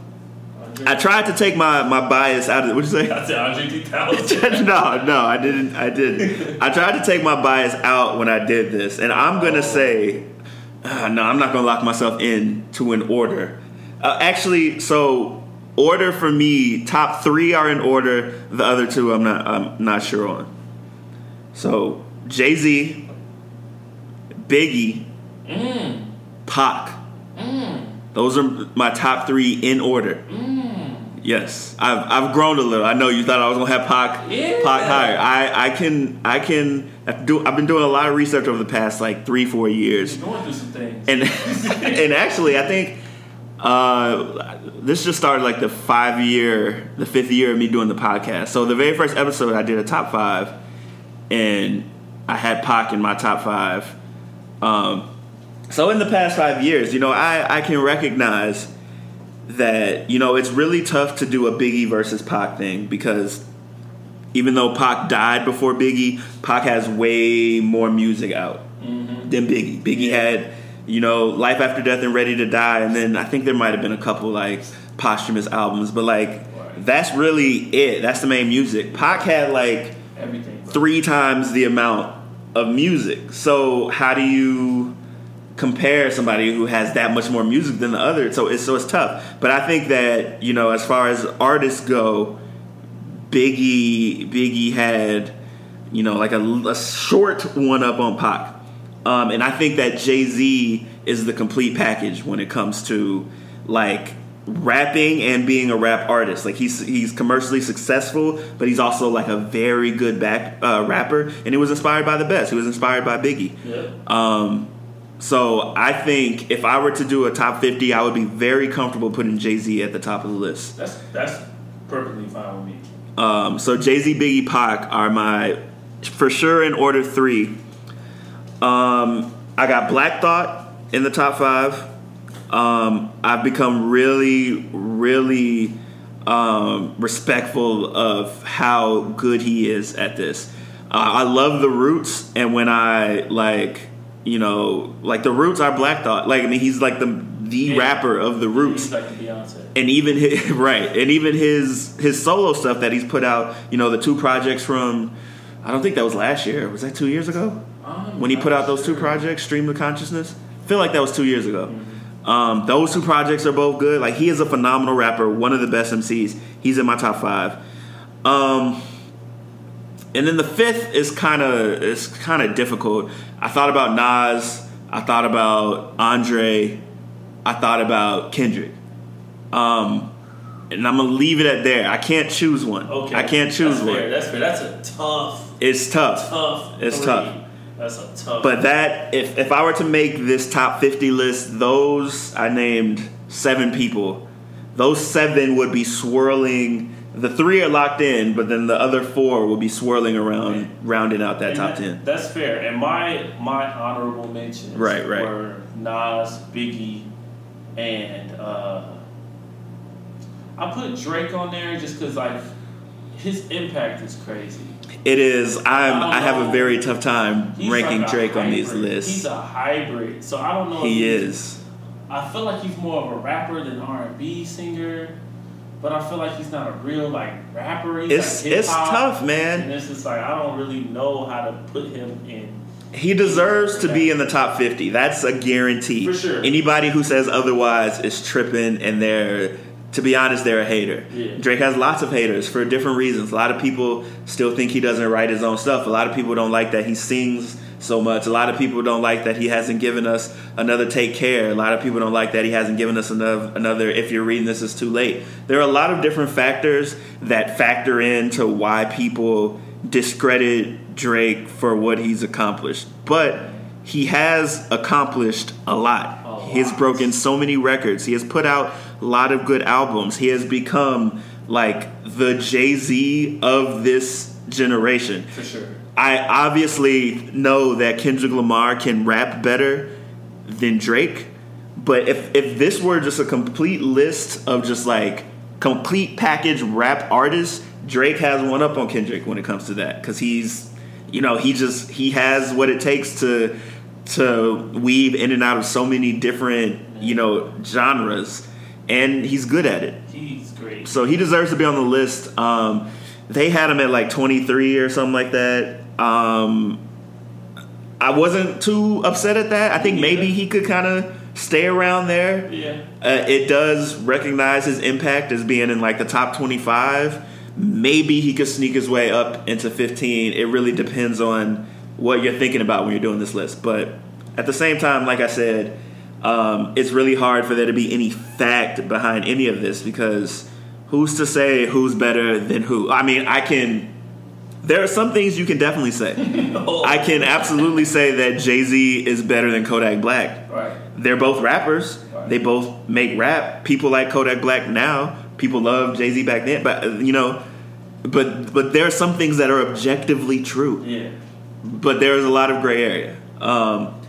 I tried to take my my bias out of. What'd you say? I said Andre 3000. [laughs] no, no, I didn't. I didn't. I tried to take my bias out when I did this, and I'm gonna say, uh, no, I'm not gonna lock myself in to an order. Uh, actually, so order for me, top three are in order. The other two, I'm not. I'm not sure on. So Jay Z, Biggie, Pac. Those are my top three in order. Yes, I've I've grown a little. I know you thought I was gonna have Pac Yeah. Pac higher. I I can I can do. I've been doing a lot of research over the past like three four years, You're going through some things. and [laughs] and actually I think uh, this just started like the five year the fifth year of me doing the podcast. So the very first episode I did a top five, and I had Pac in my top five. Um, so in the past five years, you know, I I can recognize that you know it's really tough to do a Biggie versus Pac thing because even though Pac died before Biggie, Pac has way more music out mm-hmm. than Biggie. Biggie had you know Life After Death and Ready to Die, and then I think there might have been a couple like posthumous albums, but like that's really it. That's the main music. Pac had like Everything. three times the amount of music. So how do you compare somebody who has that much more music than the other? So it's so it's tough. But I think that you know, as far as artists go, Biggie Biggie had you know like a, a short one up on Pac, um, and I think that Jay Z is the complete package when it comes to like rapping and being a rap artist. Like he's he's commercially successful, but he's also like a very good back uh, rapper, and he was inspired by the best. He was inspired by Biggie. Yeah. Um, so I think if I were to do a top fifty, I would be very comfortable putting Jay Z at the top of the list. That's that's perfectly fine with me. Um, so Jay Z, Biggie, Pac are my for sure in order three. Um, I got Black Thought in the top five. Um, I've become really, really um, respectful of how good he is at this. Uh, I love the Roots, and when I like, you know, like the Roots are Black Thought. Like I mean, he's like the the Yeah. rapper of the Roots like the and even his, [laughs] right, and even his his solo stuff that he's put out. You know, the two projects from I don't think that was last year. Was that two years ago I'm when he put out those two projects, Stream of Consciousness? I feel like that was two years ago. Um, those two projects are both good. Like he is a phenomenal rapper, one of the best MCs. He's in my top five. Um, and then the fifth is kind of is kind of difficult. I thought about Nas. I thought about Andre. I thought about Kendrick. Um, and I'm gonna leave it at there. I can't choose one. Okay. I can't choose That's one. Fair. That's fair. That's a tough, It's tough. tough. It's three. tough. That's a tough. But that if if I were to make this top 50 list, those I named seven people. Those seven would be swirling. The three are locked in, but then the other four will be swirling around, rounding out that And top that- ten. That's fair. And my my honorable mentions Right, right. were Nas, Biggie, and uh, I put Drake on there just because like his impact is crazy. It is. I'm. I I, have a very tough time ranking like Drake on these lists. He's a hybrid, so I don't know. he is. I feel like he's more of a rapper than R and B singer, but I feel like he's not a real like rapper. He's It's like it's tough, And man. it's just like I don't really know how to put him in. He deserves to be in the top 50. That's a guarantee. For sure. Anybody who says otherwise is tripping, and they're. To be honest, they're a hater. Yeah. Drake has lots of haters for different reasons. A lot of people still think he doesn't write his own stuff. A lot of people don't like that he sings so much. A lot of people don't like that he hasn't given us another Take Care. A lot of people don't like that he hasn't given us another, another If You're Reading This Is Too Late. There are a lot of different factors that factor into why people discredit Drake for what he's accomplished. But he has accomplished a lot. A He has broken so many records. He has put out a lot of good albums. He has become like the Jay Z of this generation. For sure. I obviously know that Kendrick Lamar can rap better than Drake, but if if this were just a complete list of just like complete package rap artists, Drake has one up on Kendrick when it comes to that because he's you know he just he has what it takes to to weave in and out of so many different you know genres, and he's good at it. He's great. So he deserves to be on the list. Um, they had him at like 23 or something like that. Um, I wasn't too upset at that. I think maybe he could kind of stay around there. Yeah. Uh, it does recognize his impact as being in like the top 25. Maybe he could sneak his way up into 15. It really depends on what you're thinking about when you're doing this list. But at the same time, like I said, um, it's really hard for there to be any fact behind any of this because who's to say who's better than who? I mean, I can. There are some things you can definitely say. [laughs] I can absolutely say that Jay Z is better than Kodak Black. Right. They're both rappers. Right. They both make rap. People like Kodak Black now. People love Jay Z back then. But uh, you know, but but there are some things that are objectively true. Yeah. But there is a lot of gray area. Um,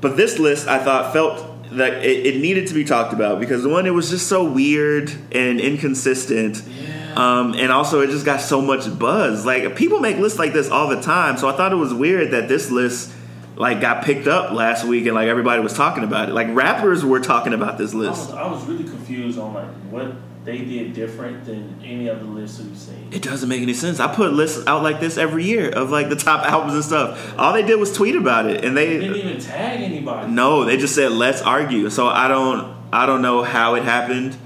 but this list, I thought, felt that it, it needed to be talked about because one, it was just so weird and inconsistent. Yeah. Um, and also, it just got so much buzz. Like people make lists like this all the time, so I thought it was weird that this list like got picked up last week and like everybody was talking about it. Like rappers were talking about this I list. was, I was really confused on like what they did different than any other lists we've seen. It doesn't make any sense. I put lists out like this every year of like the top [laughs] albums and stuff. All they did was tweet about it, and They didn't even tag anybody. no, they just said let's argue. So I don't, I don't know how it happened.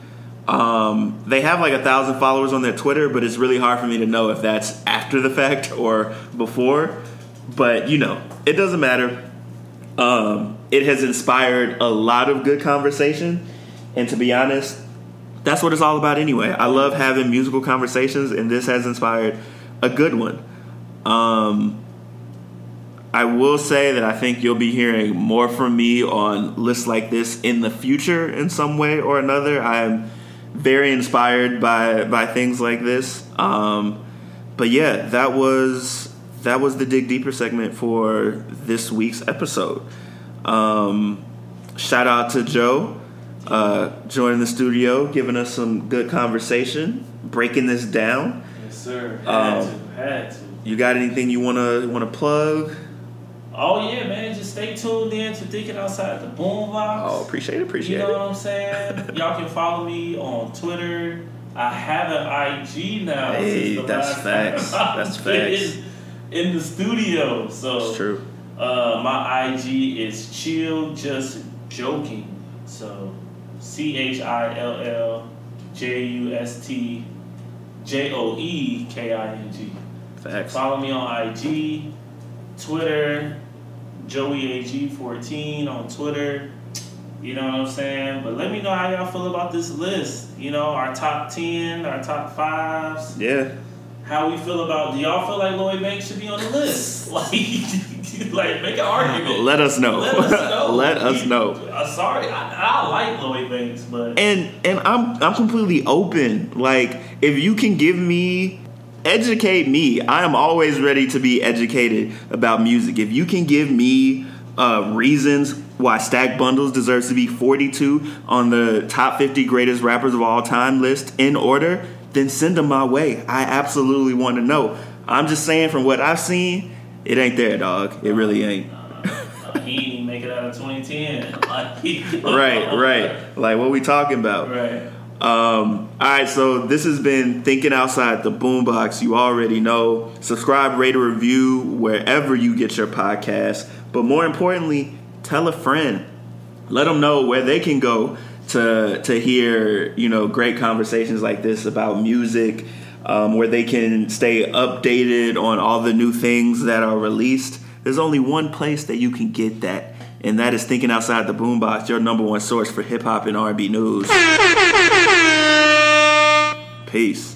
Um, they have like a thousand followers on their Twitter, but it's really hard for me to know if that's after the fact [laughs] or before. But you know, it doesn't matter. Um, it has inspired a lot of good conversation, and to be honest, that's what it's all about anyway. I love having musical conversations, and this has inspired a good one. Um, I will say that I think you'll be hearing more from me on lists like this in the future in some way or another. I am very inspired by by things like this. Um, but yeah, that was that was the dig deeper segment for this week's episode. Um, shout out to Joe uh, joining the studio, giving us some good conversation, breaking this down. Yes, sir. Had Um, to. Had to. You got anything you wanna wanna plug? Oh yeah, man. Just stay tuned in to Thinking Outside the Boombox. Oh, appreciate it, appreciate it. You know it. what I'm saying? [laughs] Y'all can follow me on Twitter. I have an IG now. Hey, that's facts. That's [laughs] facts. In the studio, so It's true. Uh, my IG is chill just joking. So C H I L L J U S T J O E K I N G. Facts. Follow me on IG, Twitter, JoeyAG14 on Twitter. You know what I'm saying? But let me know how y'all feel about this list. You know, our top 10, our top fives. Yeah. How we feel about, do y'all feel like Lloyd Banks should be on the list? [laughs] Like, [laughs] like make an argument. Let us know. Let us [laughs] know. Let us know. Uh, sorry, I, I like Lloyd Banks, but And and I'm I'm completely open. Like if you can give me educate me, I am always ready to be educated about music. If you can give me uh, reasons why Stack Bundles deserves to be 42 on the top 50 greatest rappers of all time list in order, then send them my way. I absolutely want to know. I'm just saying from what I've seen, it ain't there, dog. It really ain't. he didn't make it out of 2010. [laughs] right, right. [laughs] Like what we talking about? Right. Um, all right, so this has been Thinking Outside the Boombox. You already know. Subscribe, rate, or review wherever you get your podcast. But more importantly, tell a friend. Let them know where they can go to to hear you know great conversations like this about music, um, where they can stay updated on all the new things that are released. There's only one place that you can get that, and that is Thinking Outside the Boombox, your number one source for hip hop and R&B news. [laughs] Peace.